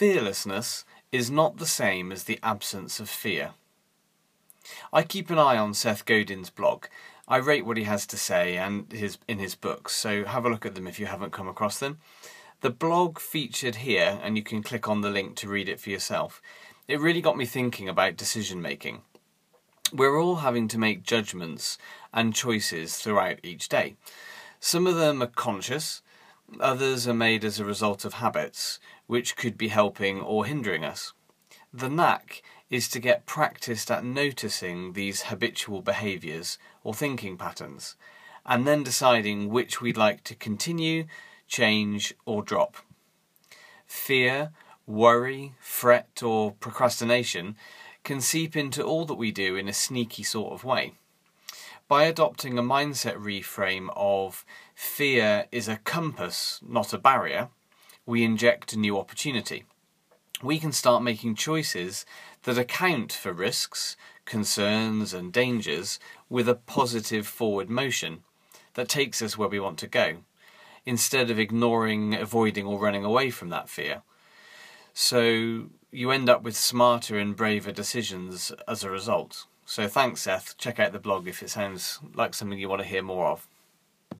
Fearlessness is not the same as the absence of fear. I keep an eye on Seth Godin's blog. I rate what he has to say and his in his books, so have a look at them if you haven't come across them. The blog featured here, and you can click on the link to read it for yourself. It really got me thinking about decision making. We're all having to make judgments and choices throughout each day. Some of them are conscious, others are made as a result of habits, which could be helping or hindering us. The knack is to get practiced at noticing these habitual behaviours or thinking patterns, and then deciding which we'd like to continue, change, or drop. Fear, worry, fret, or procrastination can seep into all that we do in a sneaky sort of way. By adopting a mindset reframe of fear is a compass, not a barrier, we inject a new opportunity. We can start making choices that account for risks, concerns, and dangers with a positive forward motion that takes us where we want to go, instead of ignoring, avoiding, or running away from that fear. So you end up with smarter and braver decisions as a result. So thanks, Seth. Check out the blog if it sounds like something you want to hear more of.